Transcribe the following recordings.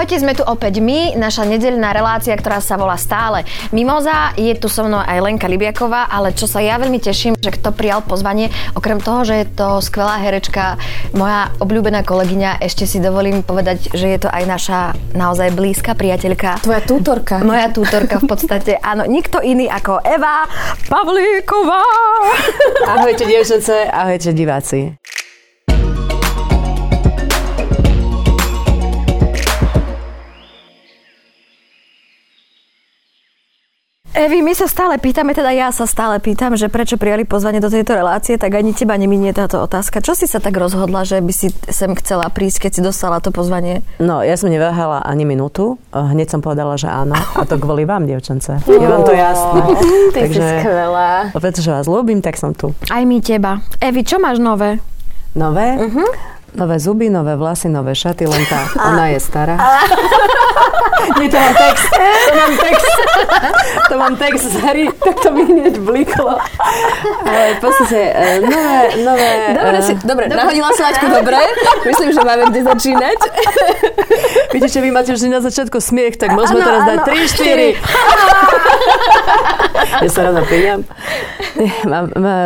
Ahojte, sme tu opäť my, naša nedeľná relácia, ktorá sa volá stále Mimoza. Je tu so mnou aj Lenka Libiaková, ale čo sa ja veľmi teším, že kto prijal pozvanie, okrem toho, že je to skvelá herečka, moja obľúbená kolegyňa, ešte si dovolím povedať, že je to aj naša naozaj blízka priateľka. Tvoja tútorka. Moja tútorka v podstate, áno, nikto iný ako Eva Pavlíková. Ahojte, dievčence, ahojte diváci. Evi, my sa stále pýtame, teda ja sa stále pýtam, že prečo prijali pozvanie do tejto relácie, tak ani teba neminie táto otázka. Čo si sa tak rozhodla, že by si sem chcela prísť, keď si dostala to pozvanie? No, ja som neváhala ani minútu. Hneď som povedala, že áno. A to kvôli vám, dievčence. Je vám to jasné. Ty Takže, si skvelá. Pretože vás ľúbim, tak som tu. Aj my teba. Evi, čo máš nové? Nové? Uh-huh. Nové zuby, nové vlasy, nové šaty, len tá, ona je stará. Nie, to mám text, to mám text, to mám text z hry, tak to mi hneď bliklo. Ale v podstate, e, nové, nové... Dobre, uh, si, dobre, dobre. nahodila slačku, dobre. Myslím, že máme kde začínať. Že vy máte vždy na začiatku smiech, tak môžeme ano, teraz ano. dať 3, 4. ja sa rada prijam.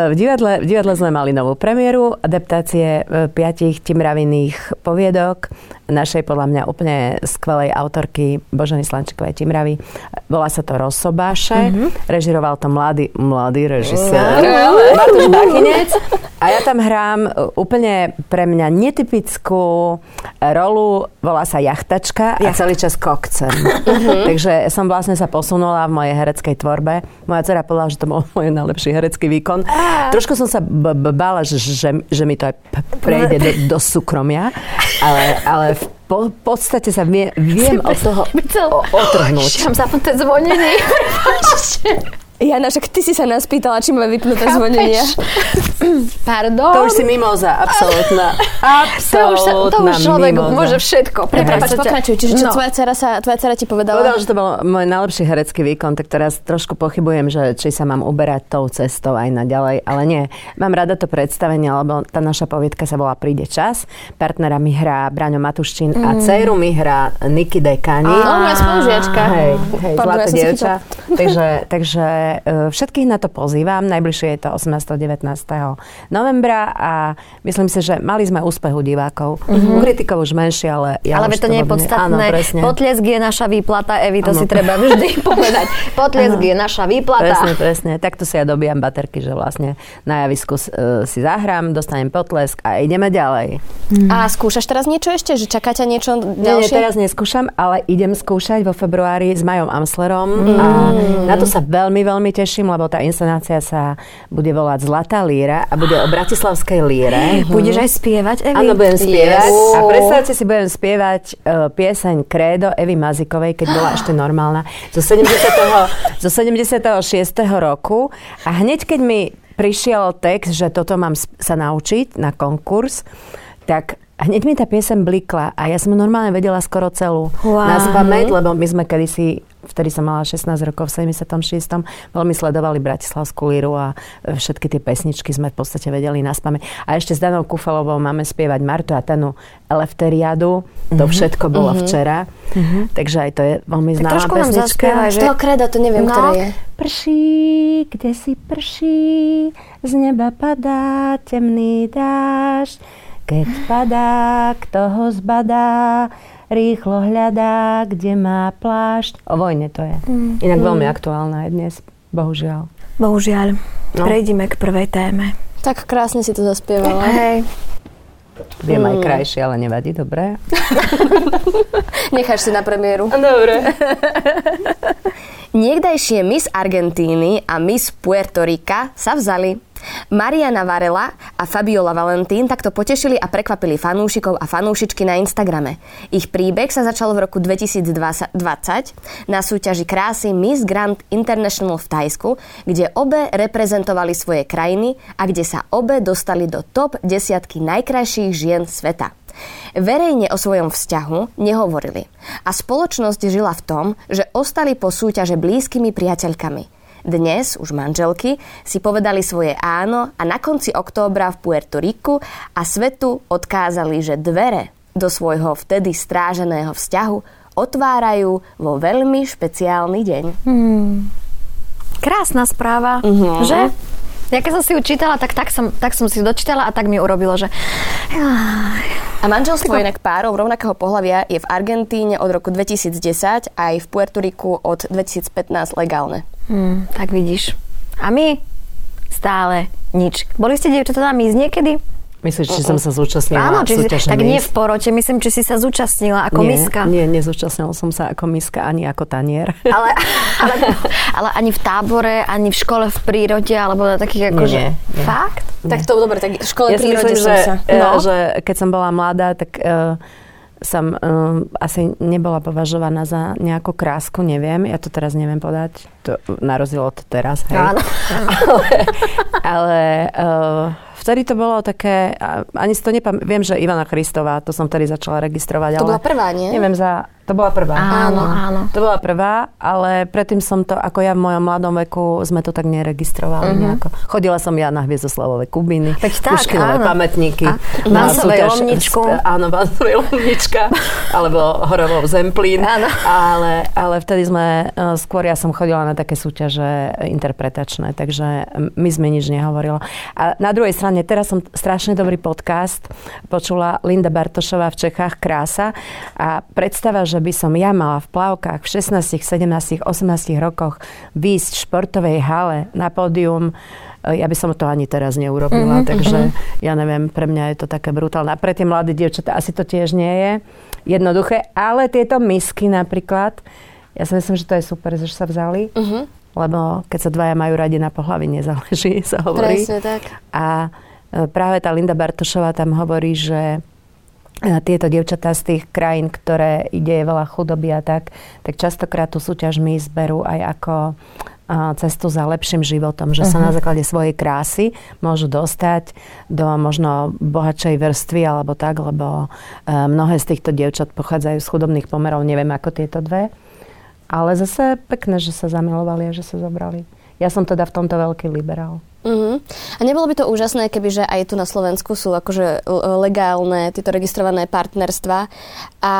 V divadle, v divadle sme mali novú premiéru, adaptácie e, piatich Timraviných poviedok našej podľa mňa úplne skvelej autorky Boženy Slančikovej Timravy. Volá sa to Rosobáše. Mm-hmm. Režiroval to mladý, mladý režisér. Mm-hmm. Matúš Bachinec. A ja tam hrám úplne pre mňa netypickú rolu, volá sa jachtačka a celý čas kokcem. Mm-hmm. Takže som vlastne sa posunula v mojej hereckej tvorbe. Moja dcera povedala, že to bol môj najlepší herecký výkon. Ah. Trošku som sa b- b- bála, že, že, že mi to aj prejde do, do súkromia, ale, ale v po, podstate sa vie, viem od toho otrhnúť. Mám zapnuté zvonenie. Jana, však ty si sa nás pýtala, či máme vypnuté zvonenia. Pardon? To už si mimoza, absolútna. Absolútna to už, to už človek mimoza. môže všetko. Prepač, pokračuj. Čiže čo no. tvoja dcera, sa, tvoja dcera ti povedala? Povedala, že to bol môj najlepší herecký výkon, tak teraz trošku pochybujem, že či sa mám uberať tou cestou aj naďalej, ale nie. Mám rada to predstavenie, lebo tá naša poviedka sa volá Príde čas. Partnera mi hrá Braňo Matuščín mm. a dceru mi hrá Niky Dekani. Áno, moja spolužiačka. Hej, hej, zlaté dievča. takže, takže E, všetkých na to pozývam. Najbližšie je to 18. 19. novembra a myslím si, že mali sme úspech u divákov. Mm-hmm. U kritikov už menšie, ale ja Ale to, to nie je podstatné. Áno, presne. Potlesk je naša výplata, Evi, to ano. si treba vždy povedať. Potlesk ano. je naša výplata. Presne, presne. Takto si ja dobijam baterky, že vlastne na javisku uh, si zahrám, dostanem potlesk a ideme ďalej. Mm. A skúšaš teraz niečo ešte? Že čaká ťa niečo ďalšie? Nie, nie, teraz neskúšam, ale idem skúšať vo februári s Majom Amslerom mm. a na to sa veľmi, veľmi veľmi teším, lebo tá inscenácia sa bude volať Zlatá líra a bude o bratislavskej líre. Uh-huh. Budeš aj spievať, Evi? Áno, budem spievať. Yes. A predstavte si, budem spievať uh, pieseň Credo Evy Mazikovej, keď bola ešte normálna, zo, 70. zo 76. roku. A hneď, keď mi prišiel text, že toto mám sa naučiť na konkurs, tak hneď mi tá piesem blikla a ja som normálne vedela skoro celú wow. na spameť, lebo my sme kedysi vtedy som mala 16 rokov, v 76. Veľmi sledovali Bratislavskú líru a e, všetky tie pesničky sme v podstate vedeli na spame. A ešte s Danou Kufalovou máme spievať Martu a Tanu Elefteriadu. To mhm. všetko bolo mm-hmm. včera. Mm-hmm. Takže aj to je veľmi tak známa pesnička. Že... Toho kreda to neviem, no. ktoré je. Prší, kde si prší, z neba padá temný dážď. Keď padá, kto ho zbadá, rýchlo hľadá, kde má plášť. O vojne to je. Mm. Inak mm. veľmi aktuálna je dnes, bohužiaľ. Bohužiaľ. No. Prejdime k prvej téme. Tak krásne si to zaspievala. Hej. Viem mm. aj krajšie, ale nevadí, dobre? Necháš si na premiéru. Dobre. Niekdajšie Miss Argentíny a Miss Puerto Rica sa vzali. Mariana Varela a Fabiola Valentín takto potešili a prekvapili fanúšikov a fanúšičky na Instagrame. Ich príbeh sa začal v roku 2020 na súťaži krásy Miss Grand International v Tajsku, kde obe reprezentovali svoje krajiny a kde sa obe dostali do top desiatky najkrajších žien sveta. Verejne o svojom vzťahu nehovorili a spoločnosť žila v tom, že ostali po súťaže blízkymi priateľkami. Dnes, už manželky, si povedali svoje áno a na konci októbra v Puerto Riku a svetu odkázali, že dvere do svojho vtedy stráženého vzťahu otvárajú vo veľmi špeciálny deň. Hmm. Krásna správa, uh-huh. že? Ja keď som si ju čítala, tak, tak, som, tak som si dočítala a tak mi urobilo, že... A manželstvo inak párov rovnakého pohľavia je v Argentíne od roku 2010 a aj v Puerto Riku od 2015 legálne. Hmm, tak vidíš. A my stále nič. Boli ste dievčatá tam ísť niekedy? Myslíš, či som sa zúčastnila Áno, či si, tak nie v porote, myslím, či si sa zúčastnila ako nie, miska. Nie, nezúčastnila som sa ako miska, ani ako tanier. Ale, ale, ale ani v tábore, ani v škole v prírode, alebo na takých ako, nie, nie. Fakt? Nie. Tak to dobre, tak v škole ja prírode myslím, som že, sa... No. že keď som bola mladá, tak uh, som um, asi nebola považovaná za nejakú krásku, neviem, ja to teraz neviem podať, to, na rozdiel od teraz, hej. Áno. ale ale uh, vtedy to bolo také, ani si to nepamätám, viem, že Ivana Christová, to som vtedy začala registrovať. To ale bola prvá, nie? Neviem, za, to bola prvá. Áno, áno. To bola prvá, ale predtým som to, ako ja v mojom mladom veku, sme to tak neregistrovali uh-huh. nejako. Chodila som ja na Hviezdoslavové Kubiny, Veď tak, Puškinové áno. pamätníky. A Vansovej Lomničku. Áno, Vansovej Lomnička, alebo Horovou Zemplín. Áno. Ale, ale vtedy sme, e, skôr ja som chodila na také súťaže interpretačné, takže my sme nič nehovorila. A na druhej strane, teraz som strašne dobrý podcast počula Linda Bartošová v Čechách Krása a predstava, že by som ja mala v plavkách v 16, 17, 18 rokoch výjsť v športovej hale na pódium e, ja by som to ani teraz neurobila, mm-hmm, takže ja neviem, pre mňa je to také brutálne. A pre tie mladé dievčatá asi to tiež nie je jednoduché, ale tieto misky napríklad, ja si myslím, že to je super, že sa vzali, mm-hmm. lebo keď sa dvaja majú radi na pohľavi, nezáleží, sa hovorí. Presne tak. A e, práve tá Linda Bartošová tam hovorí, že tieto dievčatá z tých krajín, ktoré ide veľa chudoby a tak, tak častokrát tú súťaž my zberú aj ako cestu za lepším životom, že uh-huh. sa na mhm. základe svojej krásy môžu dostať do možno bohatšej vrstvy alebo tak, lebo mnohé z týchto dievčat pochádzajú z chudobných pomerov, neviem ako tieto dve. Ale zase pekné, že sa zamilovali a že sa zobrali. Ja som teda v tomto veľký liberál. Uh-huh. A nebolo by to úžasné, keby že aj tu na Slovensku sú akože legálne tieto registrované partnerstva a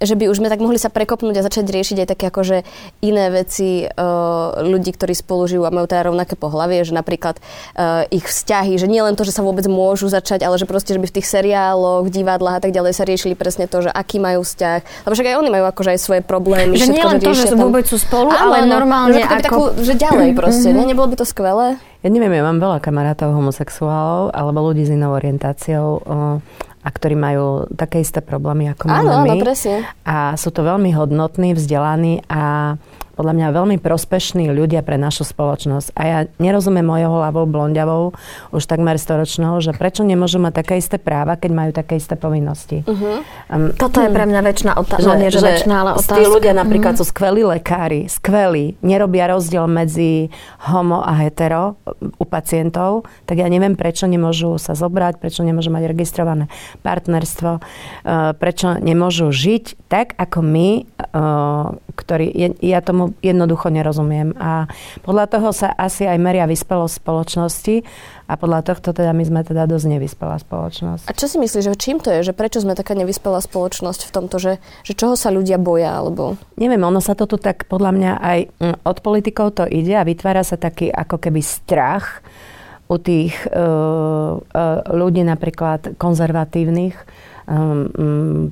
že by už sme tak mohli sa prekopnúť a začať riešiť aj také akože iné veci uh, ľudí, ktorí spolu žijú a majú teda rovnaké pohlavie, že napríklad uh, ich vzťahy, že nie len to, že sa vôbec môžu začať, ale že proste, že by v tých seriáloch, v divadlách a tak ďalej sa riešili presne to, že aký majú vzťah. Lebo však aj oni majú akože aj svoje problémy. Že nie len to, že tam... vôbec sú spolu, Áno, ale normálne že ako... Takú, že ďalej proste. Mm-hmm. Nebolo by to skvelé? Ja neviem, ja mám veľa kamarátov homosexuálov alebo ľudí s inou orientáciou a ktorí majú také isté problémy ako máme áno, my. Áno, presne. A sú to veľmi hodnotní, vzdelaní a podľa mňa veľmi prospešní ľudia pre našu spoločnosť. A ja nerozumiem mojou hlavou blonďavou už takmer storočnou, že prečo nemôžu mať také isté práva, keď majú také isté povinnosti. Uh-huh. Um, Toto je pre mňa väčšina otázka. No nie, že, že väčšina, ale otázka. Tí ľudia napríklad uh-huh. sú skvelí lekári, skvelí, nerobia rozdiel medzi homo a hetero u pacientov, tak ja neviem, prečo nemôžu sa zobrať, prečo nemôžu mať registrované partnerstvo, uh, prečo nemôžu žiť tak, ako my, uh, ktorí, ja tomu jednoducho nerozumiem. A podľa toho sa asi aj meria vyspelosť spoločnosti a podľa tohto teda my sme teda dosť nevyspelá spoločnosť. A čo si myslíš, že čím to je? Že prečo sme taká nevyspelá spoločnosť v tomto, že, že čoho sa ľudia boja? Alebo... Neviem, ono sa to tu tak podľa mňa aj mm, od politikov to ide a vytvára sa taký ako keby strach u tých uh, uh, ľudí napríklad konzervatívnych, um,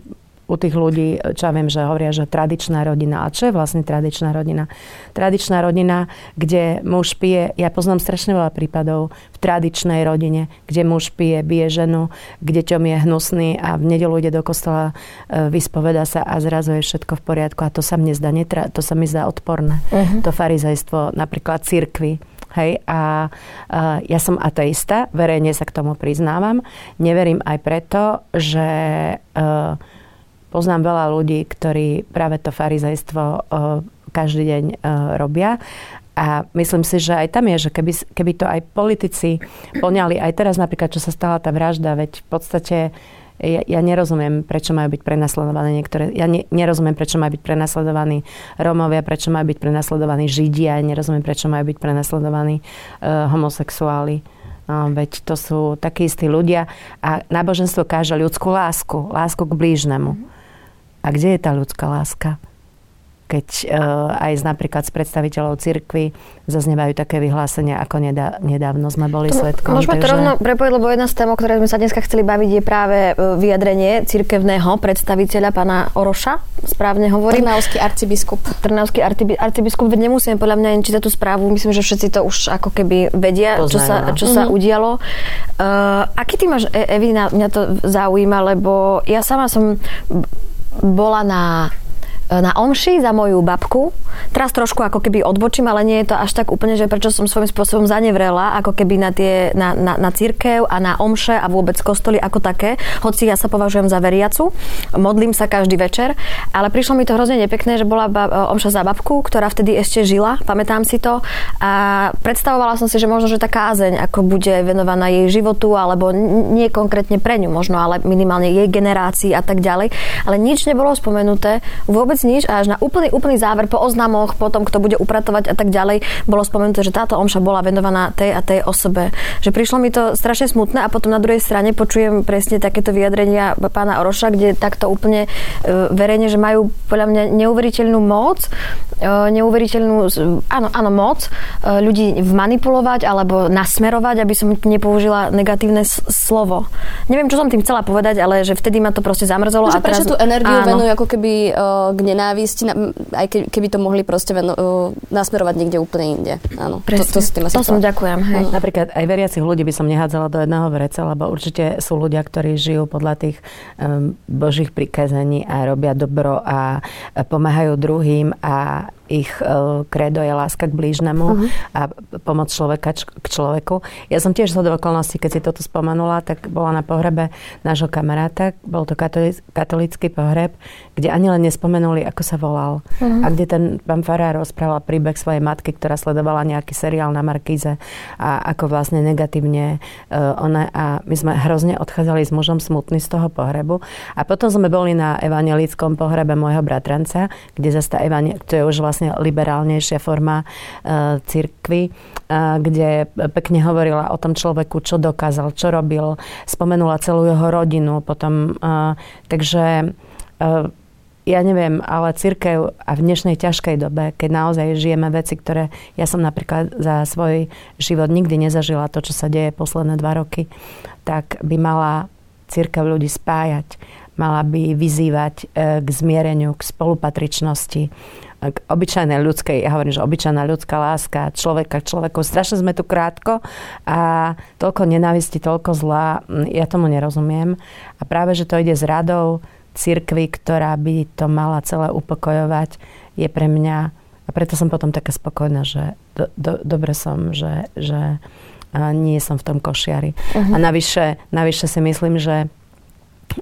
u tých ľudí, čo ja viem, že hovoria, že tradičná rodina. A čo je vlastne tradičná rodina? Tradičná rodina, kde muž pije, ja poznám strašne veľa prípadov v tradičnej rodine, kde muž pije, bije ženu, kde ťom je hnusný a v nedelu ide do kostola, e, vyspoveda sa a zrazu je všetko v poriadku. A to sa mne zdá, netra, to sa mi zdá odporné. Uh-huh. To farizejstvo, napríklad cirkvi. Hej, a uh, ja som ateista, verejne sa k tomu priznávam. Neverím aj preto, že uh, Poznám veľa ľudí, ktorí práve to farizejstvo eh, každý deň eh, robia. A myslím si, že aj tam je, že keby, keby to aj politici poňali, aj teraz napríklad, čo sa stala tá vražda, veď v podstate ja, ja nerozumiem, prečo majú byť prenasledované niektoré, ja ne, nerozumiem, prečo majú byť prenasledovaní Rómovia, prečo majú byť prenasledovaní Židia, ja nerozumiem, prečo majú byť prenasledovaní uh, homosexuáli. No, veď to sú takí istí ľudia a náboženstvo káže ľudskú lásku, lásku k blížnemu. A kde je tá ľudská láska? keď uh, aj z, napríklad z predstaviteľov cirkvy zaznievajú také vyhlásenia, ako nedá, nedávno sme boli to, svetkom. Môžeme takže... to rovno prepojiť, lebo jedna z tém, o ktorej sme sa dneska chceli baviť, je práve e, vyjadrenie cirkevného predstaviteľa pána Oroša, správne hovorím. Trnavský arcibiskup. Trnavský arcibiskup, veď nemusíme podľa mňa čítať tú správu, myslím, že všetci to už ako keby vedia, Poznajú, čo sa, no. čo mm-hmm. sa mhm. udialo. Uh, aký ty máš, e- Evina, mňa to zaujíma, lebo ja sama som bola na na omši za moju babku. Teraz trošku ako keby odbočím, ale nie je to až tak úplne, že prečo som svojím spôsobom zanevrela ako keby na, tie, na, na, na církev a na omše a vôbec kostoly ako také, hoci ja sa považujem za veriacu, modlím sa každý večer, ale prišlo mi to hrozne nepekné, že bola ba- omša za babku, ktorá vtedy ešte žila, pamätám si to a predstavovala som si, že možno, že tá kázeň ako bude venovaná jej životu alebo nie konkrétne pre ňu možno, ale minimálne jej generácii a tak ďalej, ale nič nebolo spomenuté, vôbec vôbec nič a až na úplný, úplný záver po oznamoch, po tom, kto bude upratovať a tak ďalej, bolo spomenuté, že táto omša bola venovaná tej a tej osobe. Že prišlo mi to strašne smutné a potom na druhej strane počujem presne takéto vyjadrenia pána Oroša, kde takto úplne e, verejne, že majú podľa mňa neuveriteľnú moc, e, neuveriteľnú, áno, áno, moc e, ľudí vmanipulovať alebo nasmerovať, aby som nepoužila negatívne slovo. Neviem, čo som tým chcela povedať, ale že vtedy ma to proste zamrzelo. Že a teraz, tú energiu áno. venujú ako keby k nenávisti, aj keby to mohli proste nasmerovať niekde úplne inde. Áno, Presne. to, to, tým to som ďakujem. Hej. No. Napríklad aj veriacich ľudí by som nehádzala do jedného vreca, lebo určite sú ľudia, ktorí žijú podľa tých um, božích prikázení a robia dobro a pomáhajú druhým a ich kredo je láska k blížnemu uh-huh. a pomoc človeka k človeku. Ja som tiež z okolností, keď si toto spomenula, tak bola na pohrebe nášho kamaráta, bol to katolický pohreb, kde ani len nespomenuli, ako sa volal. Uh-huh. A kde ten pán Farár rozprával príbeh svojej matky, ktorá sledovala nejaký seriál na Markíze a ako vlastne negatívne uh, ona a my sme hrozne odchádzali s mužom smutný z toho pohrebu. A potom sme boli na evangelickom pohrebe môjho bratranca, kde zase tá evangel- to je už vlastne vlastne liberálnejšia forma uh, cirkvy, uh, kde pekne hovorila o tom človeku, čo dokázal, čo robil, spomenula celú jeho rodinu potom. Uh, takže ja neviem, ale církev a v dnešnej ťažkej dobe, keď naozaj žijeme veci, ktoré ja som napríklad za svoj život nikdy nezažila, to, čo sa deje posledné dva roky, tak by mala církev ľudí spájať, mala by vyzývať k zmiereniu, k spolupatričnosti, k obyčajnej ľudskej, ja hovorím, že obyčajná ľudská láska človeka k človeku. Strašne sme tu krátko a toľko nenávisti, toľko zla, ja tomu nerozumiem. A práve, že to ide s radou cirkvy, ktorá by to mala celé upokojovať, je pre mňa, a preto som potom taká spokojná, že do, do, dobre som, že, že nie som v tom košiari. Uh-huh. A navyše, navyše si myslím, že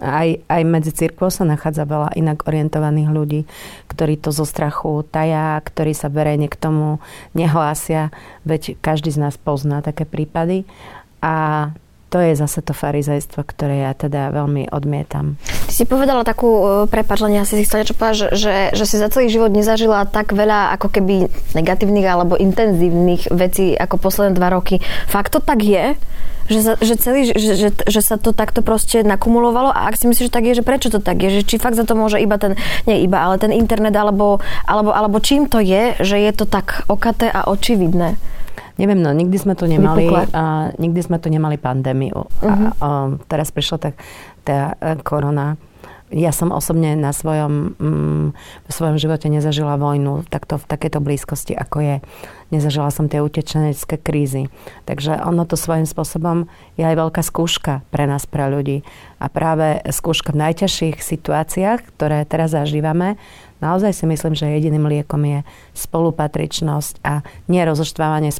aj, aj medzi cirkvou sa nachádza veľa inak orientovaných ľudí, ktorí to zo strachu taja, ktorí sa verejne k tomu nehlásia, veď každý z nás pozná také prípady. A to je zase to farizejstvo, ktoré ja teda veľmi odmietam. Ty si povedala takú, e, prepáč, len ja si chcela niečo povedať, že, že, si za celý život nezažila tak veľa ako keby negatívnych alebo intenzívnych vecí ako posledné dva roky. Fakt to tak je? Že, sa, že, celý, že, že, že sa to takto proste nakumulovalo a ak si myslíš, že tak je, že prečo to tak je? Že či fakt za to môže iba ten, nie iba, ale ten internet alebo, alebo, alebo čím to je, že je to tak okaté a očividné? Neviem, no nikdy sme tu nemali, a, nikdy sme tu nemali pandémiu. Uh-huh. A, mhm. a, teraz prišla tak tá e, korona ja som osobne na svojom, mm, v svojom živote nezažila vojnu takto v takejto blízkosti, ako je. Nezažila som tie utečenecké krízy. Takže ono to svojím spôsobom je aj veľká skúška pre nás, pre ľudí. A práve skúška v najťažších situáciách, ktoré teraz zažívame, naozaj si myslím, že jediným liekom je spolupatričnosť a nerozoštvávanie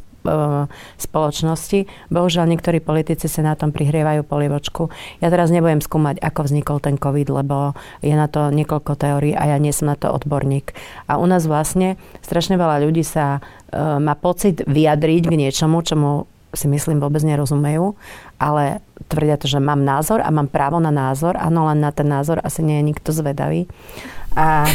spoločnosti. Bohužiaľ, niektorí politici sa na tom prihrievajú polivočku. Ja teraz nebudem skúmať, ako vznikol ten COVID, lebo je na to niekoľko teórií a ja nie som na to odborník. A u nás vlastne strašne veľa ľudí sa e, má pocit vyjadriť k niečomu, čomu si myslím vôbec nerozumejú, ale tvrdia to, že mám názor a mám právo na názor. Áno, len na ten názor asi nie je nikto zvedavý. A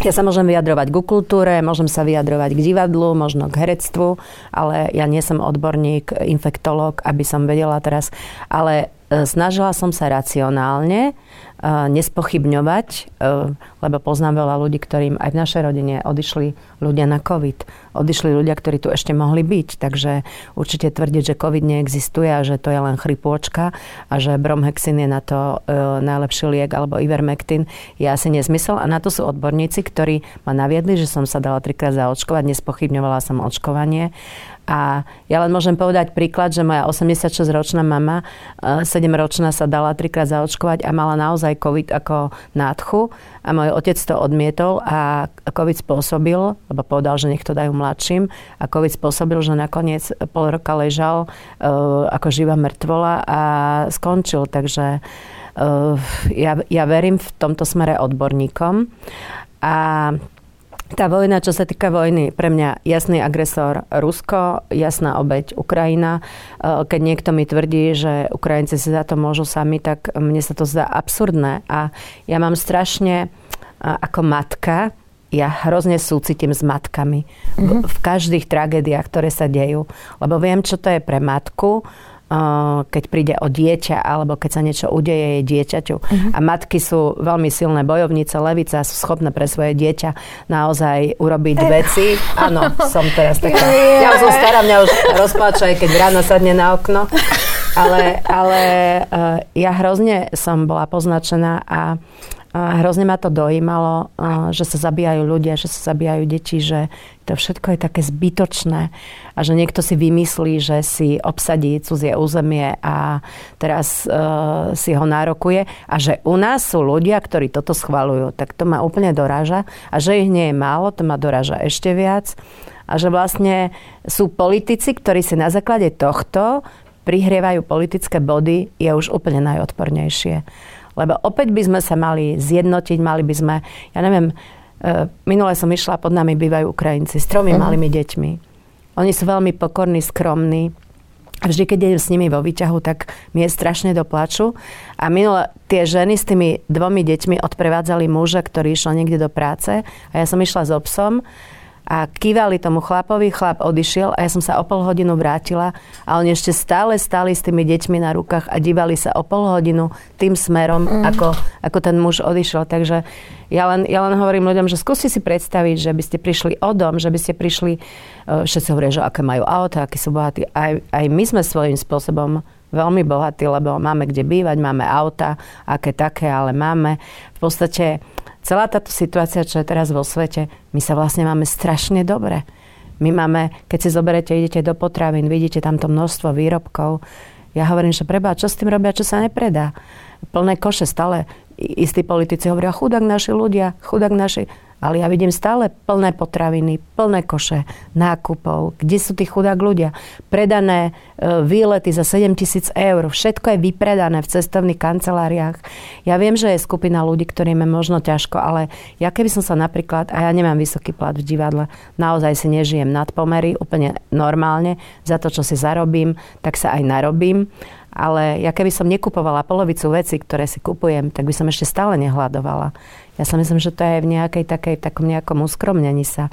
ja sa môžem vyjadrovať ku kultúre, môžem sa vyjadrovať k divadlu, možno k herectvu, ale ja nie som odborník, infektolog, aby som vedela teraz. Ale snažila som sa racionálne nespochybňovať, e, lebo poznám veľa ľudí, ktorým aj v našej rodine odišli ľudia na COVID. Odišli ľudia, ktorí tu ešte mohli byť. Takže určite tvrdiť, že COVID neexistuje a že to je len chrypôčka a že bromhexin je na to e, najlepší liek alebo ivermectin je asi nezmysel. A na to sú odborníci, ktorí ma naviedli, že som sa dala trikrát zaočkovať, nespochybňovala som očkovanie a ja len môžem povedať príklad, že moja 86-ročná mama, 7-ročná sa dala trikrát zaočkovať a mala naozaj COVID ako nádchu a môj otec to odmietol a COVID spôsobil, lebo povedal, že nech to dajú mladším a COVID spôsobil, že nakoniec pol roka ležal uh, ako živá mŕtvola a skončil. Takže uh, ja, ja verím v tomto smere odborníkom a tá vojna, čo sa týka vojny, pre mňa jasný agresor Rusko, jasná obeď Ukrajina. E, keď niekto mi tvrdí, že Ukrajinci si za to môžu sami, tak mne sa to zdá absurdné. A ja mám strašne e, ako matka, ja hrozne súcitím s matkami mm-hmm. v, v každých tragédiách, ktoré sa dejú. Lebo viem, čo to je pre matku, keď príde o dieťa alebo keď sa niečo udeje jej dieťaťu. Uh-huh. A matky sú veľmi silné bojovnice, levice a sú schopné pre svoje dieťa naozaj urobiť uh. veci. Áno, som teraz taká... Ja som stará, mňa už rozpláča, aj keď ráno sadne na okno. Ale, ale uh, ja hrozne som bola poznačená a hrozne ma to dojímalo, že sa zabíjajú ľudia, že sa zabíjajú deti, že to všetko je také zbytočné a že niekto si vymyslí, že si obsadí cudzie územie a teraz uh, si ho nárokuje a že u nás sú ľudia, ktorí toto schvalujú. Tak to ma úplne doráža a že ich nie je málo, to ma doráža ešte viac a že vlastne sú politici, ktorí si na základe tohto prihrievajú politické body, je už úplne najodpornejšie. Lebo opäť by sme sa mali zjednotiť, mali by sme, ja neviem, e, minule som išla, pod nami bývajú Ukrajinci s tromi uh-huh. malými deťmi. Oni sú veľmi pokorní, skromní. A vždy, keď idem s nimi vo výťahu, tak mi je strašne doplaču. A minule tie ženy s tými dvomi deťmi odprevádzali muža, ktorý išiel niekde do práce. A ja som išla s so obsom a kývali tomu chlapovi, chlap odišiel a ja som sa o pol hodinu vrátila a oni ešte stále stáli s tými deťmi na rukách a dívali sa o pol hodinu tým smerom, mm. ako, ako ten muž odišiel. Takže ja len, ja len hovorím ľuďom, že skúste si predstaviť, že by ste prišli o dom, že by ste prišli, e, všetci hovoria, že aké majú auta, akí sú bohatí. Aj, aj my sme svojím spôsobom veľmi bohatí, lebo máme kde bývať, máme auta, aké také, ale máme. V podstate celá táto situácia, čo je teraz vo svete, my sa vlastne máme strašne dobre. My máme, keď si zoberete, idete do potravín, vidíte tam to množstvo výrobkov. Ja hovorím, že preba, čo s tým robia, čo sa nepredá. Plné koše stále. Istí politici hovoria, chudák naši ľudia, chudák naši ale ja vidím stále plné potraviny, plné koše nákupov. Kde sú tí chudák ľudia? Predané e, výlety za 7 tisíc eur. Všetko je vypredané v cestovných kanceláriách. Ja viem, že je skupina ľudí, ktorým je možno ťažko, ale ja keby som sa napríklad, a ja nemám vysoký plat v divadle, naozaj si nežijem nad pomery, úplne normálne, za to, čo si zarobím, tak sa aj narobím ale ja keby som nekupovala polovicu veci, ktoré si kupujem, tak by som ešte stále nehľadovala. Ja si myslím, že to je v nejakej takej, takom nejakom uskromnení sa.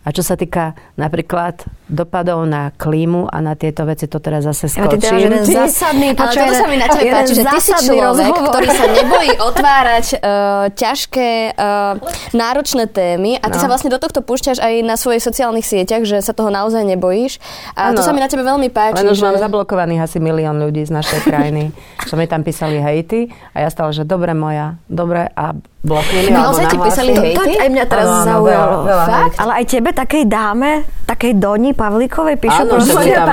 A čo sa týka napríklad dopadov na klímu a na tieto veci, to teraz zase skočím. Ja, ty jeden zásadný, počuaj, toto sa mi na tebe páči, že ty si človek, rozhovor. ktorý sa nebojí otvárať uh, ťažké, uh, náročné témy a ty no. sa vlastne do tohto púšťaš aj na svojich sociálnych sieťach, že sa toho naozaj nebojíš. A ano. to sa mi na tebe veľmi páči. Len už že... mám zablokovaných asi milión ľudí z našej krajiny, čo mi tam písali hejty a ja stále, že dobre moja, dobre a bloknili. Naozaj ti písali hejty? aj mňa teraz ano, zaujalo. Veľa, veľa Fakt? Ale aj tebe, takej dáme, takej Doni Pavlíkovej píšu Áno, Doni, tam,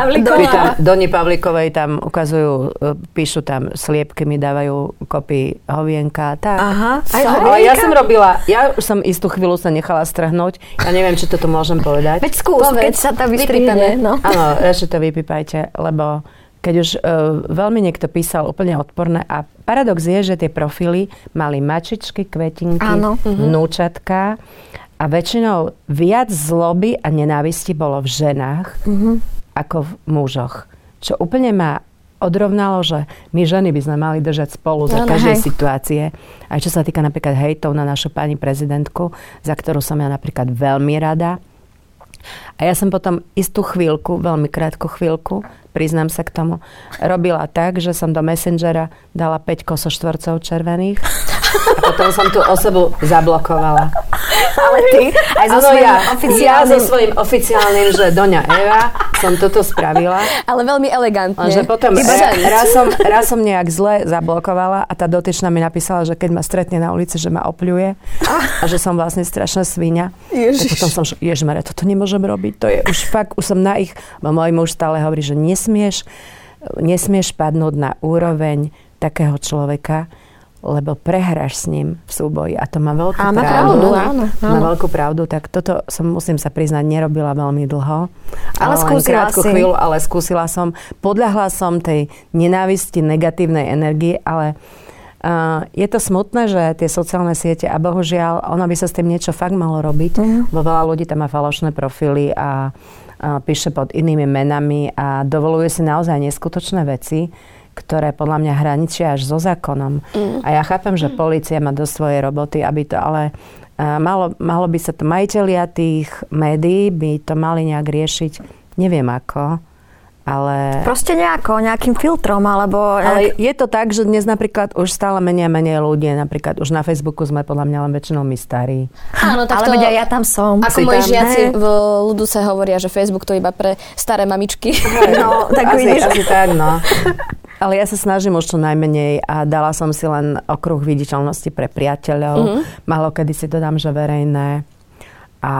tam, Doni Pavlíkovej tam ukazujú, e, píšu tam sliepky, mi dávajú kopy hovienka. Tak. Aha, aj ale ja som robila, ja už som istú chvíľu sa nechala strhnúť. Ja neviem, či toto môžem povedať. Veď skús, Povedz, keď sa tam vystrihne. No. Áno, radšej to vypípajte, lebo keď už uh, veľmi niekto písal úplne odporné a paradox je, že tie profily mali mačičky, kvetinky, Áno. Mhm. vnúčatka a väčšinou viac zloby a nenávisti bolo v ženách mm-hmm. ako v mužoch. Čo úplne ma odrovnalo, že my ženy by sme mali držať spolu za každej hej. situácie. Aj čo sa týka napríklad hejtov na našu pani prezidentku, za ktorú som ja napríklad veľmi rada A ja som potom istú chvíľku, veľmi krátku chvíľku, priznám sa k tomu, robila tak, že som do Messengera dala 5 kosoštvorcov červených a potom som tú osobu zablokovala. Ale ty aj so Áno, svojím ja, oficiálnym... ja so svojím oficiálnym, že Doňa Eva som toto spravila. Ale veľmi elegantne. Lenže potom ra, raz, som, raz som nejak zle zablokovala a tá dotyčná mi napísala, že keď ma stretne na ulici, že ma opľuje a že som vlastne strašná svíňa. Ježiš. Tak potom som, ježmere, toto nemôžem robiť. To je už fakt, už som na ich... Bo môj muž stále hovorí, že nesmieš, nesmieš padnúť na úroveň takého človeka, lebo prehráš s ním v súboji. A to má veľkú má pravdu. pravdu, áno, Má áno. veľkú pravdu, tak toto som, musím sa priznať, nerobila veľmi dlho. Ale len skúsila si. chvíľu, ale skúsila som. Podľahla som tej nenávisti, negatívnej energie, ale uh, je to smutné, že tie sociálne siete, a bohužiaľ, ono by sa s tým niečo fakt malo robiť, mm. veľa ľudí tam má falošné profily a, a píše pod inými menami a dovoluje si naozaj neskutočné veci, ktoré podľa mňa hraničia až so zákonom. Mm. A ja chápem, že policia má do svojej roboty, aby to, ale uh, malo, malo by sa to, majiteľia tých médií by to mali nejak riešiť, neviem ako, ale... Proste nejako, nejakým filtrom, alebo... Ale nejak- je to tak, že dnes napríklad už stále menej a menej ľudí, napríklad už na Facebooku sme podľa mňa len väčšinou my starí. Áno, tak ale to, aj ja tam som. Ako moji žiaci v ľudu sa hovoria, že Facebook to je iba pre staré mamičky. No, tak asi, vidíš. asi tak, no. Ale ja sa snažím už čo najmenej a dala som si len okruh viditeľnosti pre priateľov. Mm-hmm. Malo kedy si to dám, že verejné. A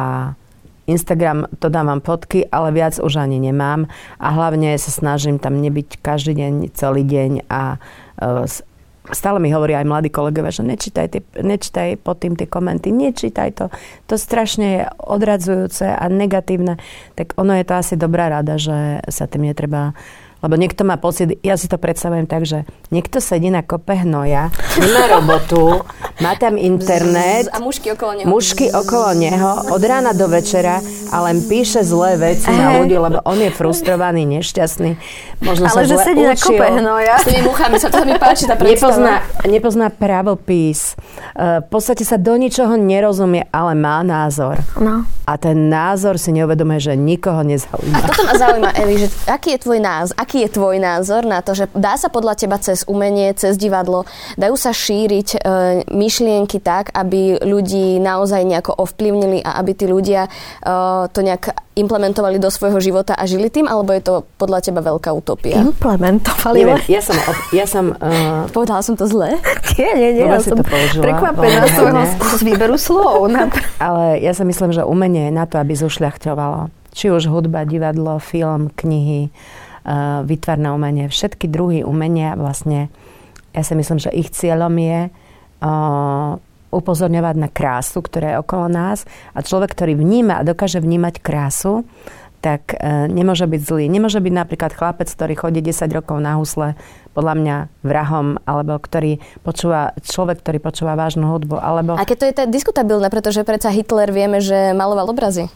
Instagram to dávam fotky, ale viac už ani nemám. A hlavne sa snažím tam nebyť každý deň, celý deň a uh, stále mi hovoria aj mladí kolegovia, že nečítaj, tie, nečítaj pod tým tie komenty, nečítaj to. To strašne je odradzujúce a negatívne. Tak ono je to asi dobrá rada, že sa tým netreba lebo niekto má pocit, ja si to predstavujem tak, že niekto sedí na kope hnoja, nemá robotu, má tam internet, A mužky okolo neho. mužky okolo neho od rána do večera a len píše zlé veci na ľudí, lebo on je frustrovaný, nešťastný. Možno Ale sa že sedí na učil. kope hnoja. S tými muchami sa to mi páči, tá Nepozná, nepozná pravopis. E, V podstate sa do ničoho nerozumie, ale má názor. No. A ten názor si neuvedomuje, že nikoho nezaujíma. Toto ma zaujíma, Evi, že aký je tvoj názor, aký je tvoj názor na to, že dá sa podľa teba cez umenie, cez divadlo, dajú sa šíriť e, myšlienky tak, aby ľudí naozaj nejako ovplyvnili a aby tí ľudia e, to nejak implementovali do svojho života a žili tým, alebo je to podľa teba veľká utopia? Implementovali. Neviem, ja som, ja som uh, Povedala som to zle? Nie, nie, nie. Ja som to použila. prekvapená z výberu slov. Ale ja si myslím, že umenie je na to, aby zušľachťovalo. Či už hudba, divadlo, film, knihy, uh, výtvarné umenie, všetky druhy umenia vlastne, ja si myslím, že ich cieľom je uh, upozorňovať na krásu, ktorá je okolo nás a človek, ktorý vníma a dokáže vnímať krásu, tak e, nemôže byť zlý. Nemôže byť napríklad chlapec, ktorý chodí 10 rokov na husle, podľa mňa vrahom, alebo ktorý počúva, človek, ktorý počúva vážnu hudbu, alebo... A keď to je tak diskutabilné, pretože predsa Hitler vieme, že maloval obrazy.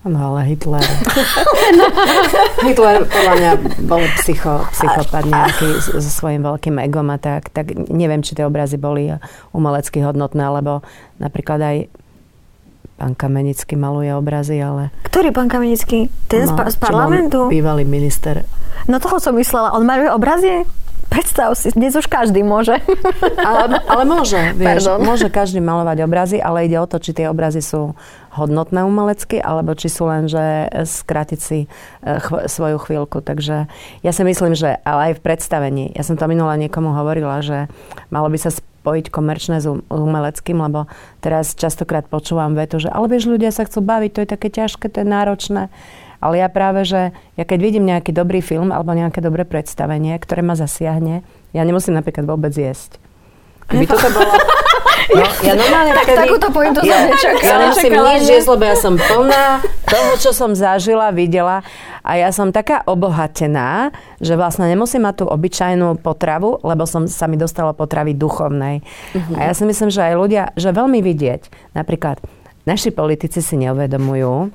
No ale Hitler... Hitler podľa mňa bol psycho, psychopat nejaký so svojím veľkým egom a tak, tak neviem, či tie obrazy boli umelecky hodnotné, alebo napríklad aj pán Kamenický maluje obrazy, ale... Ktorý pán Kamenický? Ten z, no, pa- z čo bol parlamentu? Bývalý minister. No toho som myslela. On maluje obrazy? Predstav si, dnes už každý môže. Ale, ale môže, vieš, Pardon. môže každý malovať obrazy, ale ide o to, či tie obrazy sú hodnotné umelecky, alebo či sú len, že skrátiť si eh, chv- svoju chvíľku. Takže ja si myslím, že ale aj v predstavení, ja som to minule niekomu hovorila, že malo by sa spojiť komerčné s um- umeleckým, lebo teraz častokrát počúvam vetu, že ale vieš, ľudia sa chcú baviť, to je také ťažké, to je náročné. Ale ja práve, že ja keď vidím nejaký dobrý film alebo nejaké dobré predstavenie, ktoré ma zasiahne, ja nemusím napríklad vôbec jesť. Keby toto bolo... No, ja normálne Tak vtedy- takúto pointu som ja, nečakala. Ja nemusím nič jesť, lebo ja som plná toho, čo som zažila, videla a ja som taká obohatená, že vlastne nemusím mať tú obyčajnú potravu, lebo som sa mi dostalo potravy duchovnej. A ja si myslím, že aj ľudia, že veľmi vidieť, napríklad naši politici si neuvedomujú,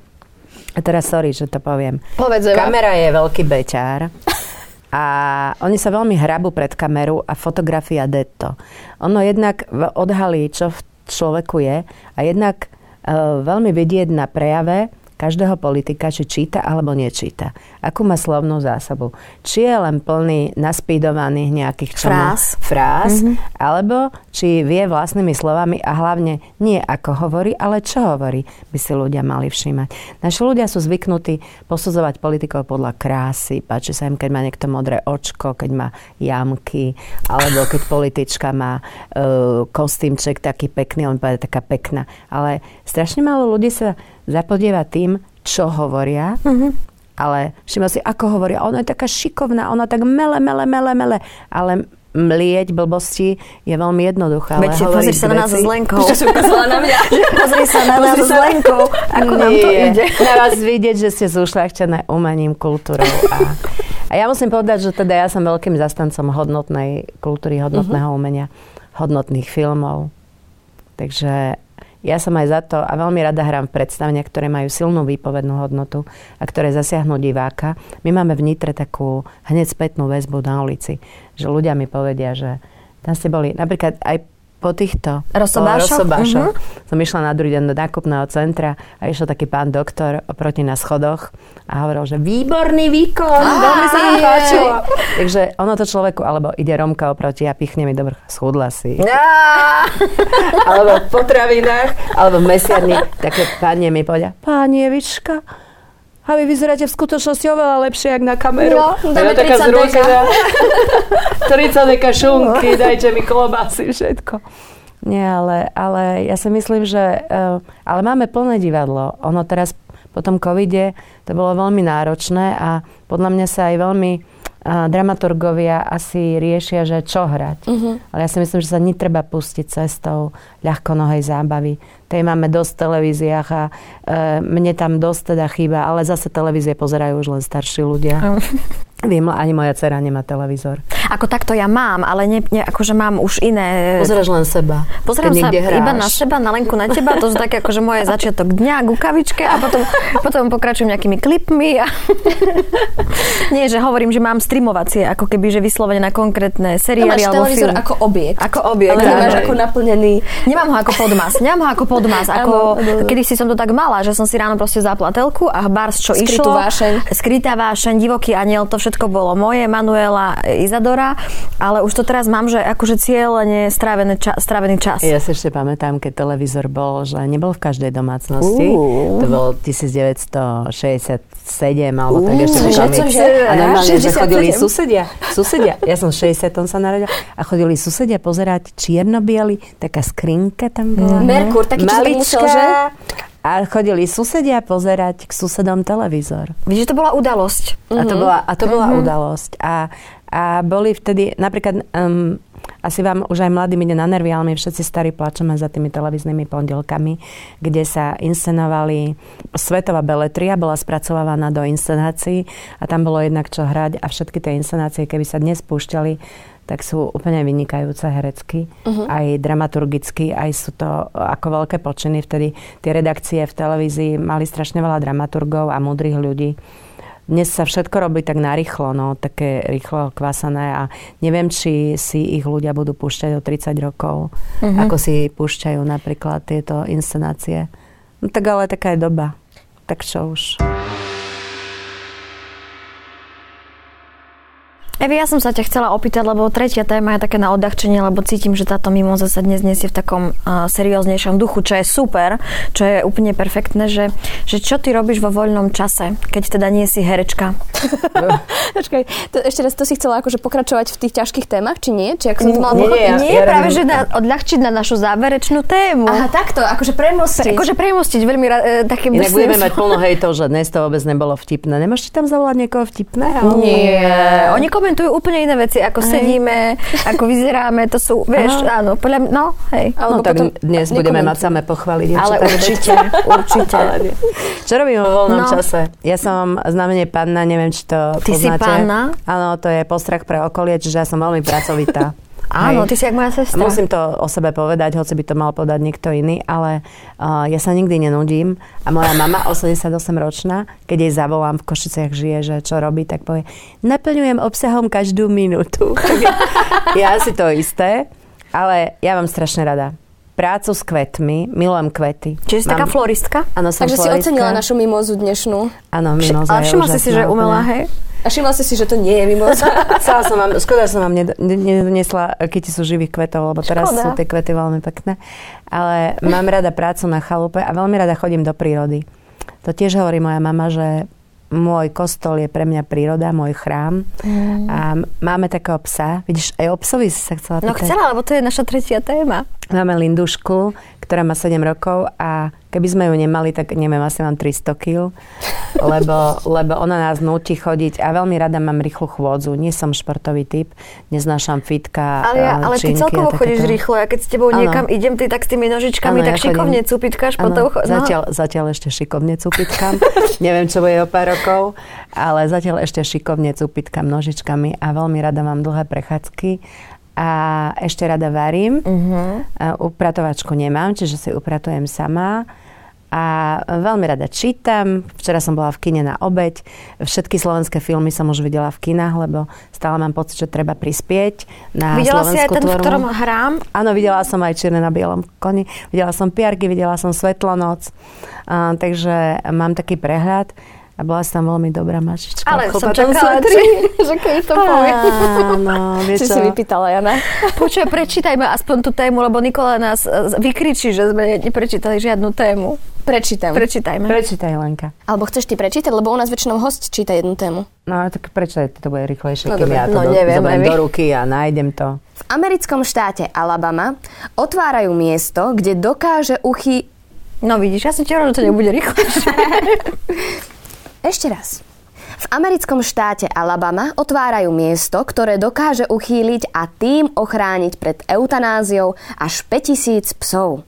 a teraz sorry, že to poviem. Povedz. Kamera je veľký beťár a oni sa veľmi hrabu pred kameru a fotografia detto. Ono jednak odhalí, čo v človeku je a jednak e, veľmi vidieť na prejave, každého politika, či číta alebo nečíta. Akú má slovnú zásobu. Či je len plný naspídovaných nejakých čo Fráz. fráz mm-hmm. alebo či vie vlastnými slovami a hlavne nie ako hovorí, ale čo hovorí, by si ľudia mali všímať. Naši ľudia sú zvyknutí posudzovať politikov podľa krásy. Páči sa im, keď má niekto modré očko, keď má jamky, alebo keď politička má uh, kostýmček taký pekný, on povedal taká pekná. Ale strašne málo ľudí sa zapodieva tým, čo hovoria, mm-hmm. ale všimol si, ako hovoria. Ona je taká šikovná, ona tak mele, mele, mele, mele. Ale mlieť blbosti je veľmi jednoduché. Veď pozri sa na nás s Lenkou. Čo si na mňa? pozri sa na nás s Lenkou. Ako Nie, nám to ide. Na vás vidieť, že ste zúšľachčené umením, kultúrou. A, a ja musím povedať, že teda ja som veľkým zastancom hodnotnej kultúry, hodnotného uh-huh. umenia, hodnotných filmov. Takže ja som aj za to a veľmi rada hrám v predstaveniach, ktoré majú silnú výpovednú hodnotu a ktoré zasiahnu diváka. My máme v Nitre takú hneď spätnú väzbu na ulici, že ľudia mi povedia, že tam ste boli, napríklad aj po týchto rozsobášoch uh-huh. som išla na druhý deň do nákupného centra a išiel taký pán doktor oproti na schodoch a hovoril, že výborný výkon, veľmi sa mi páčilo. Takže ono to človeku, alebo ide Romka oproti a pichne mi do vrcha, schudla si. alebo v potravinách, alebo v mesiarni, také pani mi povedia, pani Evička, a vy vyzeráte v skutočnosti oveľa lepšie, jak na kameru. No, dáme ja taká 30 deka. 30 deka šunky, dajte mi klobásy, všetko. Nie, ale, ale ja si myslím, že... Uh, ale máme plné divadlo. Ono teraz po tom covide to bolo veľmi náročné a podľa mňa sa aj veľmi dramaturgovia asi riešia, že čo hrať. Uh-huh. Ale ja si myslím, že sa netreba pustiť cestou ľahkonohej zábavy tej máme dosť v televíziách a e, mne tam dosť teda chýba, ale zase televízie pozerajú už len starší ľudia. Viem, ani moja dcera nemá televízor. Ako takto ja mám, ale ne, ne, akože mám už iné... Pozeráš len seba. Pozerám sa hráš. iba na seba, na Lenku, na teba. To sú také akože moje začiatok dňa, gukavičke a potom, potom pokračujem nejakými klipmi. A... Nie, že hovorím, že mám streamovacie, ako keby, že vyslovene na konkrétne seriály alebo film. ako objekt. Ako objekt. Ale nemáš ako naplnený... Nemám ho ako podmas. Nemám ho ako podmas. Ako, kedy si som to tak mala, že som si ráno proste zapla telku a bars, čo Skrytú išlo. vášeň. Skrytá vášeň, divoký aniel, to všetko bolo moje, Manuela, Izadora, ale už to teraz mám, že akože cieľene strávený, ča, strávený čas. Ja si ešte pamätám, keď televízor bol, že nebol v každej domácnosti. Uh. To bolo 1967 alebo tak ešte uh, A normálne, že chodili susedia, susedia. Ja som v 60 sa narodila a chodili susedia pozerať čierno taká skrinka tam bola. Mm. Merkur, taký, čo že? A chodili susedia pozerať k susedom televízor. Vidíš, to bola udalosť. A to mhm. bola, a to bola uh-huh. udalosť. A, a boli vtedy, napríklad, um, asi vám už aj mladým ide na nervy, ale my všetci starí plačeme za tými televíznymi pondelkami, kde sa inscenovali svetová beletria, bola spracovávaná do inscenácií a tam bolo jednak čo hrať a všetky tie inscenácie, keby sa dnes púšťali, tak sú úplne vynikajúce herecky, uh-huh. aj dramaturgicky, aj sú to ako veľké počiny. Vtedy tie redakcie v televízii mali strašne veľa dramaturgov a múdrych ľudí. Dnes sa všetko robí tak narýchlo, no, také rýchlo kvasané a neviem, či si ich ľudia budú púšťať o 30 rokov, uh-huh. ako si púšťajú napríklad tieto inscenácie. No tak ale taká je doba. Tak čo už. Evi, ja som sa ťa chcela opýtať, lebo tretia téma je také na odľahčenie, lebo cítim, že táto mimoza sa dnes nesie v takom uh, serióznejšom duchu, čo je super, čo je úplne perfektné, že, že čo ty robíš vo voľnom čase, keď teda nie si herečka? Počkaj, to, ešte raz, to si chcela akože pokračovať v tých ťažkých témach, či nie? Či ako som to mala nie, nie, nie, ja práve, že na, odľahčiť na našu záverečnú tému. Aha, takto, akože premostiť. Pre, akože premostiť, veľmi e, také Inak budeme mať plno hejtov, že dnes to vôbec nebolo vtipné. Nemôžete tam zavolať niekoho vtipného? Nie. Oni komentujú úplne iné veci, ako hej. sedíme, ako vyzeráme, to sú, vieš, Aha. áno, podľa mňa, no, hej. No tak potom, dnes budeme mať samé pochváliť. Ale určite, určite. Čo robím vo voľnom no. čase? Ja som znamenie panna, neviem, či to Ty poznáte. si panna? Áno, to je postrach pre okolie, čiže ja som veľmi pracovitá. Áno, Hej. ty si jak moja sestra. Musím to o sebe povedať, hoci by to mal povedať niekto iný, ale uh, ja sa nikdy nenudím a moja mama, 88 ročná, keď jej zavolám v Košiciach žije, že čo robí, tak povie, naplňujem obsahom každú minútu. ja si to isté, ale ja mám strašne rada. prácu s kvetmi, milujem kvety. Čiže si taká floristka? Áno, som Takže si floristka. ocenila našu mimozu dnešnú. Áno, mimoza Ale je všimla si si, že umelá, hej? A všimla si si, že to nie je mimoza. Chcela som vám, škoda, som vám ned- ne- nedoniesla kyticu živých kvetov, lebo teraz Škoda. sú tie kvety veľmi pekné. Ale mám rada prácu na chalupe a veľmi rada chodím do prírody. To tiež hovorí moja mama, že môj kostol je pre mňa príroda, môj chrám. Mm. A máme takého psa. Vidíš, aj o psovi si sa chcela No pýtať. chcela, lebo to je naša tretia téma. Máme Lindušku, ktorá má 7 rokov a keby sme ju nemali, tak neviem, asi mám 300 kg, lebo, lebo ona nás núti chodiť a veľmi rada mám rýchlu chôdzu. Nie som športový typ, neznášam fitka, Ale, ja, eh, ale ty celkovo chodíš rýchlo. Ja keď s tebou Áno. niekam idem, ty tak s tými nožičkami Áno, tak ja chodím- šikovne cupitkáš po Áno, tou... cho- no. zatiaľ, zatiaľ ešte šikovne cupitkám. Neviem, čo bude o pár rokov, ale zatiaľ ešte šikovne cupitkám nožičkami a veľmi rada mám dlhé prechádzky a ešte rada varím. Uh-huh. Upratovačku nemám, čiže si upratujem sama. A veľmi rada čítam. Včera som bola v kine na obeď. Všetky slovenské filmy som už videla v kinách, lebo stále mám pocit, že treba prispieť na Videla si aj ten, v tvorbu. ktorom hrám? Áno, videla som aj Čierne na bielom koni, videla som Piarky, videla som Svetlonoc, a, takže mám taký prehľad a bola som tam veľmi dobrá mačička. Ale v som čakala, či, že keď to povie. Áno, vieš čo? si vypýtala, Jana? Počuj, prečítajme aspoň tú tému, lebo Nikola nás e, vykričí, že sme neprečítali žiadnu tému. Prečítam. Prečítajme. Prečítaj, Lenka. Alebo chceš ty prečítať, lebo u nás väčšinou host číta jednu tému. No, tak prečítaj, to bude rýchlejšie, No kým ja to no do, neviem, do ruky a nájdem to. V americkom štáte Alabama otvárajú miesto, kde dokáže uchy... No vidíš, ja som ti to nebude rýchlejšie. Ešte raz. V americkom štáte Alabama otvárajú miesto, ktoré dokáže uchýliť a tým ochrániť pred eutanáziou až 5000 psov.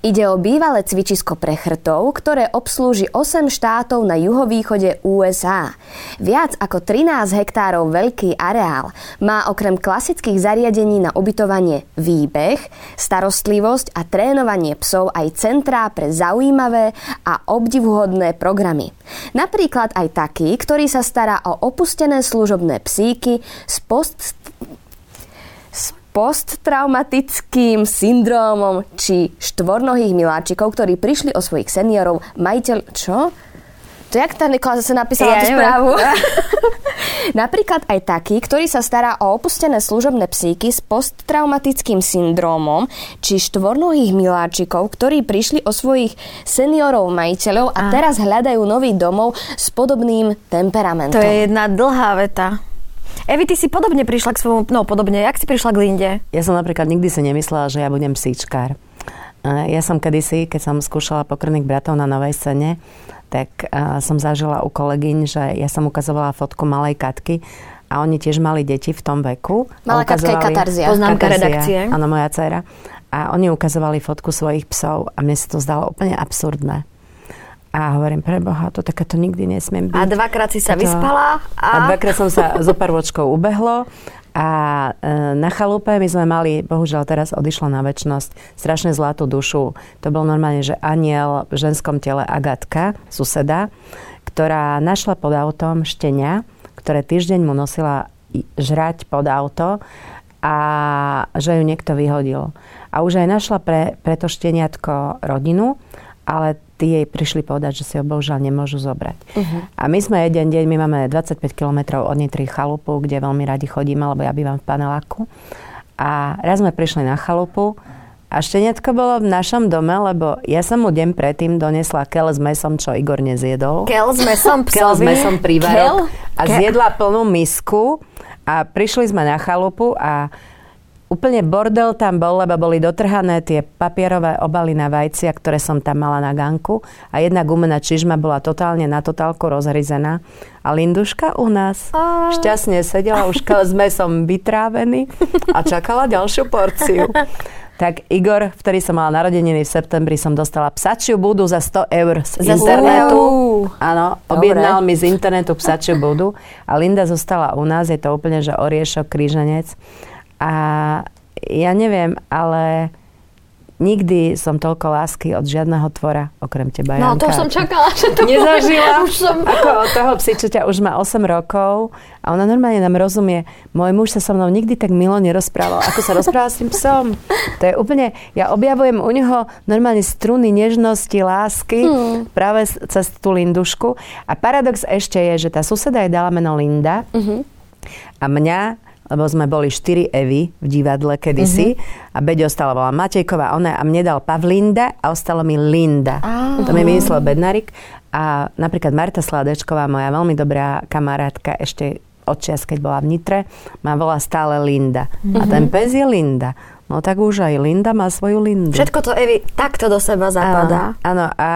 Ide o bývalé cvičisko pre chrtov, ktoré obslúži 8 štátov na juhovýchode USA. Viac ako 13 hektárov veľký areál má okrem klasických zariadení na ubytovanie výbeh, starostlivosť a trénovanie psov aj centrá pre zaujímavé a obdivuhodné programy. Napríklad aj taký, ktorý sa stará o opustené služobné psíky s post posttraumatickým syndrómom či štvornohých miláčikov, ktorí prišli o svojich seniorov. Majiteľ... Čo? To jak tá Nikola zase napísala Ja tú neviem. správu? Napríklad aj taký, ktorý sa stará o opustené služobné psíky s posttraumatickým syndrómom či štvornohých miláčikov, ktorí prišli o svojich seniorov majiteľov a teraz hľadajú nový domov s podobným temperamentom. To je jedna dlhá veta. Evi, ty si podobne prišla k svojmu... No, podobne. Jak si prišla k Linde? Ja som napríklad nikdy si nemyslela, že ja budem psíčkár. Ja som kedysi, keď som skúšala pokrných bratov na novej scéne, tak som zažila u kolegyň, že ja som ukazovala fotku malej Katky a oni tiež mali deti v tom veku. Malá Katka je Katarzia. Poznámka redakcie. Áno, moja dcera. A oni ukazovali fotku svojich psov a mne sa to zdalo úplne absurdné. A hovorím, preboha, to takéto nikdy nesmiem byť. A dvakrát si sa Toto- vyspala A a... dvakrát som sa zo pár ubehlo a e, na chalupe my sme mali, bohužiaľ teraz odišla na väčnosť, strašne zlatú dušu. To bol normálne, že aniel v ženskom tele Agatka, suseda, ktorá našla pod autom štenia, ktoré týždeň mu nosila žrať pod auto a že ju niekto vyhodil. A už aj našla pre, pre to šteniatko rodinu, ale tí jej prišli povedať, že si ho bohužiaľ nemôžu zobrať. Uh-huh. A my sme jeden deň, my máme 25 km od Nitry chalupu, kde veľmi radi chodíme, lebo ja bývam v paneláku. A raz sme prišli na chalupu a šteniatko bolo v našom dome, lebo ja som mu deň predtým donesla kel s mesom, čo Igor nezjedol. Kel s mesom psovi. Kel s mesom prívarok a Kel? zjedla plnú misku a prišli sme na chalupu a úplne bordel tam bol, lebo boli dotrhané tie papierové obaly na vajcia, ktoré som tam mala na ganku a jedna gumená čižma bola totálne na totálku rozhryzená a Linduška u nás A. šťastne sedela už s mesom vytrávený a čakala ďalšiu porciu. Tak Igor, vtedy som mala narodeniny v septembri, som dostala psačiu budu za 100 eur z Za 100 internetu. Áno, objednal mi z internetu psačiu budu a Linda zostala u nás, je to úplne, že oriešok, kríženec. A ja neviem, ale Nikdy som toľko lásky od žiadneho tvora, okrem teba, No, Janka. to som čakala, že to Nezažila. Už som... Ako od toho psičaťa už má 8 rokov a ona normálne nám rozumie. Môj muž sa so mnou nikdy tak milo nerozprával, ako sa rozprával s tým psom. To je úplne, ja objavujem u neho normálne struny nežnosti, lásky hmm. práve cez tú Lindušku. A paradox ešte je, že tá suseda jej dala meno Linda uh-huh. a mňa lebo sme boli štyri Evy v divadle kedysi uh-huh. a Beďo ostala bola Matejková, ona a mne dal Pavlinda a ostalo mi Linda. Uh-huh. To mi vymyslel Bednarik a napríklad Marta Sladečková, moja veľmi dobrá kamarátka ešte od čias, keď bola v Nitre, ma volá stále Linda. Uh-huh. A ten pes je Linda. No tak už aj Linda má svoju Lindu. Všetko to Evi takto do seba zapadá. Áno, a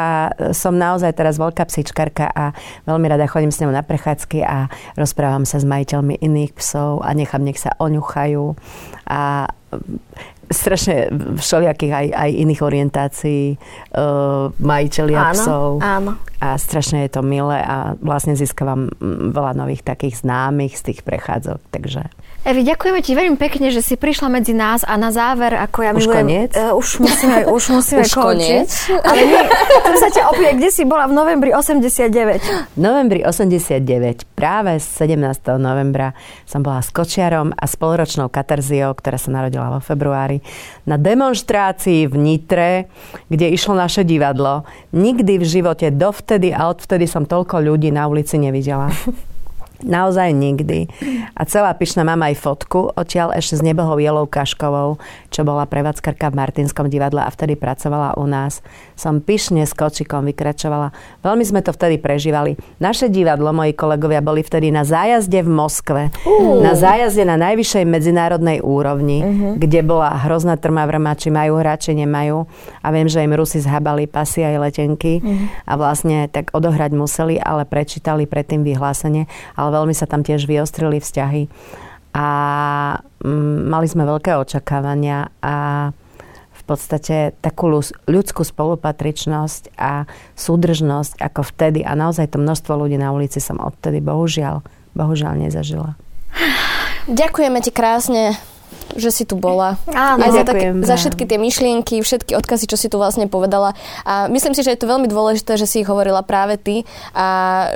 som naozaj teraz veľká psičkarka a veľmi rada chodím s ňou na prechádzky a rozprávam sa s majiteľmi iných psov a nechám, nech sa oňuchajú. A strašne všelijakých aj, aj iných orientácií uh, majiteľia áno, psov. Áno. A strašne je to milé a vlastne získavam veľa nových takých známych z tých prechádzok, takže... Evi, ďakujeme ti veľmi pekne, že si prišla medzi nás a na záver, ako ja už milujem... Koniec? Uh, už musíme, už musíme už končiť. Koniec? Ale nie, chcem sa ťa opýtať, kde si bola v novembri 89? V novembri 89, práve 17. novembra som bola s Kočiarom a spoloročnou katarziou, ktorá sa narodila vo februári, na demonstrácii v Nitre, kde išlo naše divadlo. Nikdy v živote dovtedy a odvtedy som toľko ľudí na ulici nevidela. Naozaj nikdy. A celá pyšná mám aj fotku odtiaľ ešte s nebohou Jelou Kaškovou, čo bola prevádzkarka v Martinskom divadle a vtedy pracovala u nás. Som pyšne s kočikom vykračovala. Veľmi sme to vtedy prežívali. Naše divadlo, moji kolegovia, boli vtedy na zájazde v Moskve. Uh. Na zájazde na najvyššej medzinárodnej úrovni, uh-huh. kde bola hrozná trma vrma, či majú hráči, nemajú. A viem, že im Rusi zhabali pasy aj letenky uh-huh. a vlastne tak odohrať museli, ale prečítali predtým vyhlásenie. Ale veľmi sa tam tiež vyostrili vzťahy a mm, mali sme veľké očakávania a v podstate takú ľudskú spolupatričnosť a súdržnosť ako vtedy a naozaj to množstvo ľudí na ulici som odtedy bohužiaľ, bohužiaľ nezažila. Ďakujeme ti krásne že si tu bola. Áno, aj za, tak, za všetky tie myšlienky, všetky odkazy, čo si tu vlastne povedala. A myslím si, že je to veľmi dôležité, že si ich hovorila práve ty a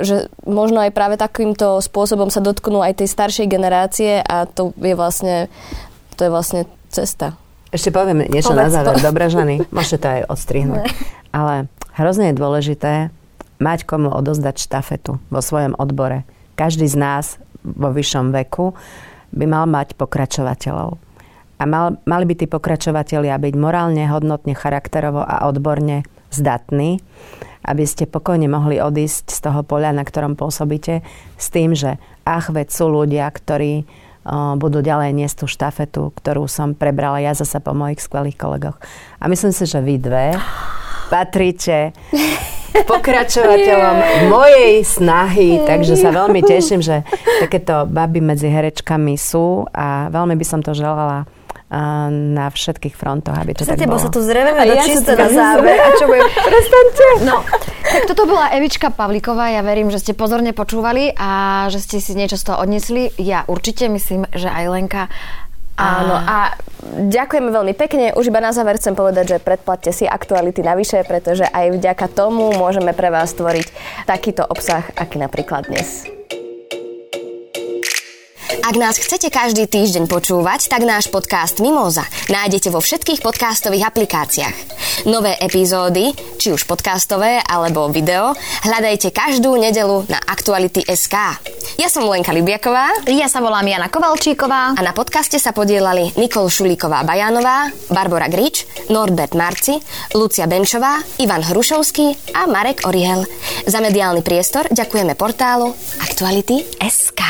že možno aj práve takýmto spôsobom sa dotknú aj tej staršej generácie a to je vlastne, to je vlastne cesta. Ešte poviem niečo Povedz na záver. To. Dobre, ženy, môžete to aj odstrihnúť. Ale hrozne je dôležité mať komu odozdať štafetu vo svojom odbore. Každý z nás vo vyššom veku by mal mať pokračovateľov. A mal, mali by tí pokračovatelia byť morálne, hodnotne, charakterovo a odborne zdatní, aby ste pokojne mohli odísť z toho poľa, na ktorom pôsobíte, s tým, že ach, veď sú ľudia, ktorí budú ďalej niesť tú štafetu, ktorú som prebrala ja zase po mojich skvelých kolegoch. A myslím si, že vy dve patríte pokračovateľom mojej snahy, takže sa veľmi teším, že takéto baby medzi herečkami sú a veľmi by som to želala na všetkých frontoch, aby to Prestaňte, tak bolo. sa tu zreveme do ja čisté na záver. A čo bude? Prestaňte. No, tak toto bola Evička Pavlíková. Ja verím, že ste pozorne počúvali a že ste si niečo z toho odnesli. Ja určite myslím, že aj Lenka Áno, a ďakujeme veľmi pekne. Už iba na záver chcem povedať, že predplatte si aktuality navyše, pretože aj vďaka tomu môžeme pre vás stvoriť takýto obsah, aký napríklad dnes. Ak nás chcete každý týždeň počúvať, tak náš podcast Mimoza nájdete vo všetkých podcastových aplikáciách. Nové epizódy, či už podcastové alebo video, hľadajte každú nedelu na Aktuality.sk. Ja som Lenka Libiaková. Ja sa volám Jana Kovalčíková. A na podcaste sa podielali Nikol Šulíková-Bajánová, Barbara Grič, Norbert Marci, Lucia Benčová, Ivan Hrušovský a Marek Orihel. Za mediálny priestor ďakujeme portálu Aktuality.sk.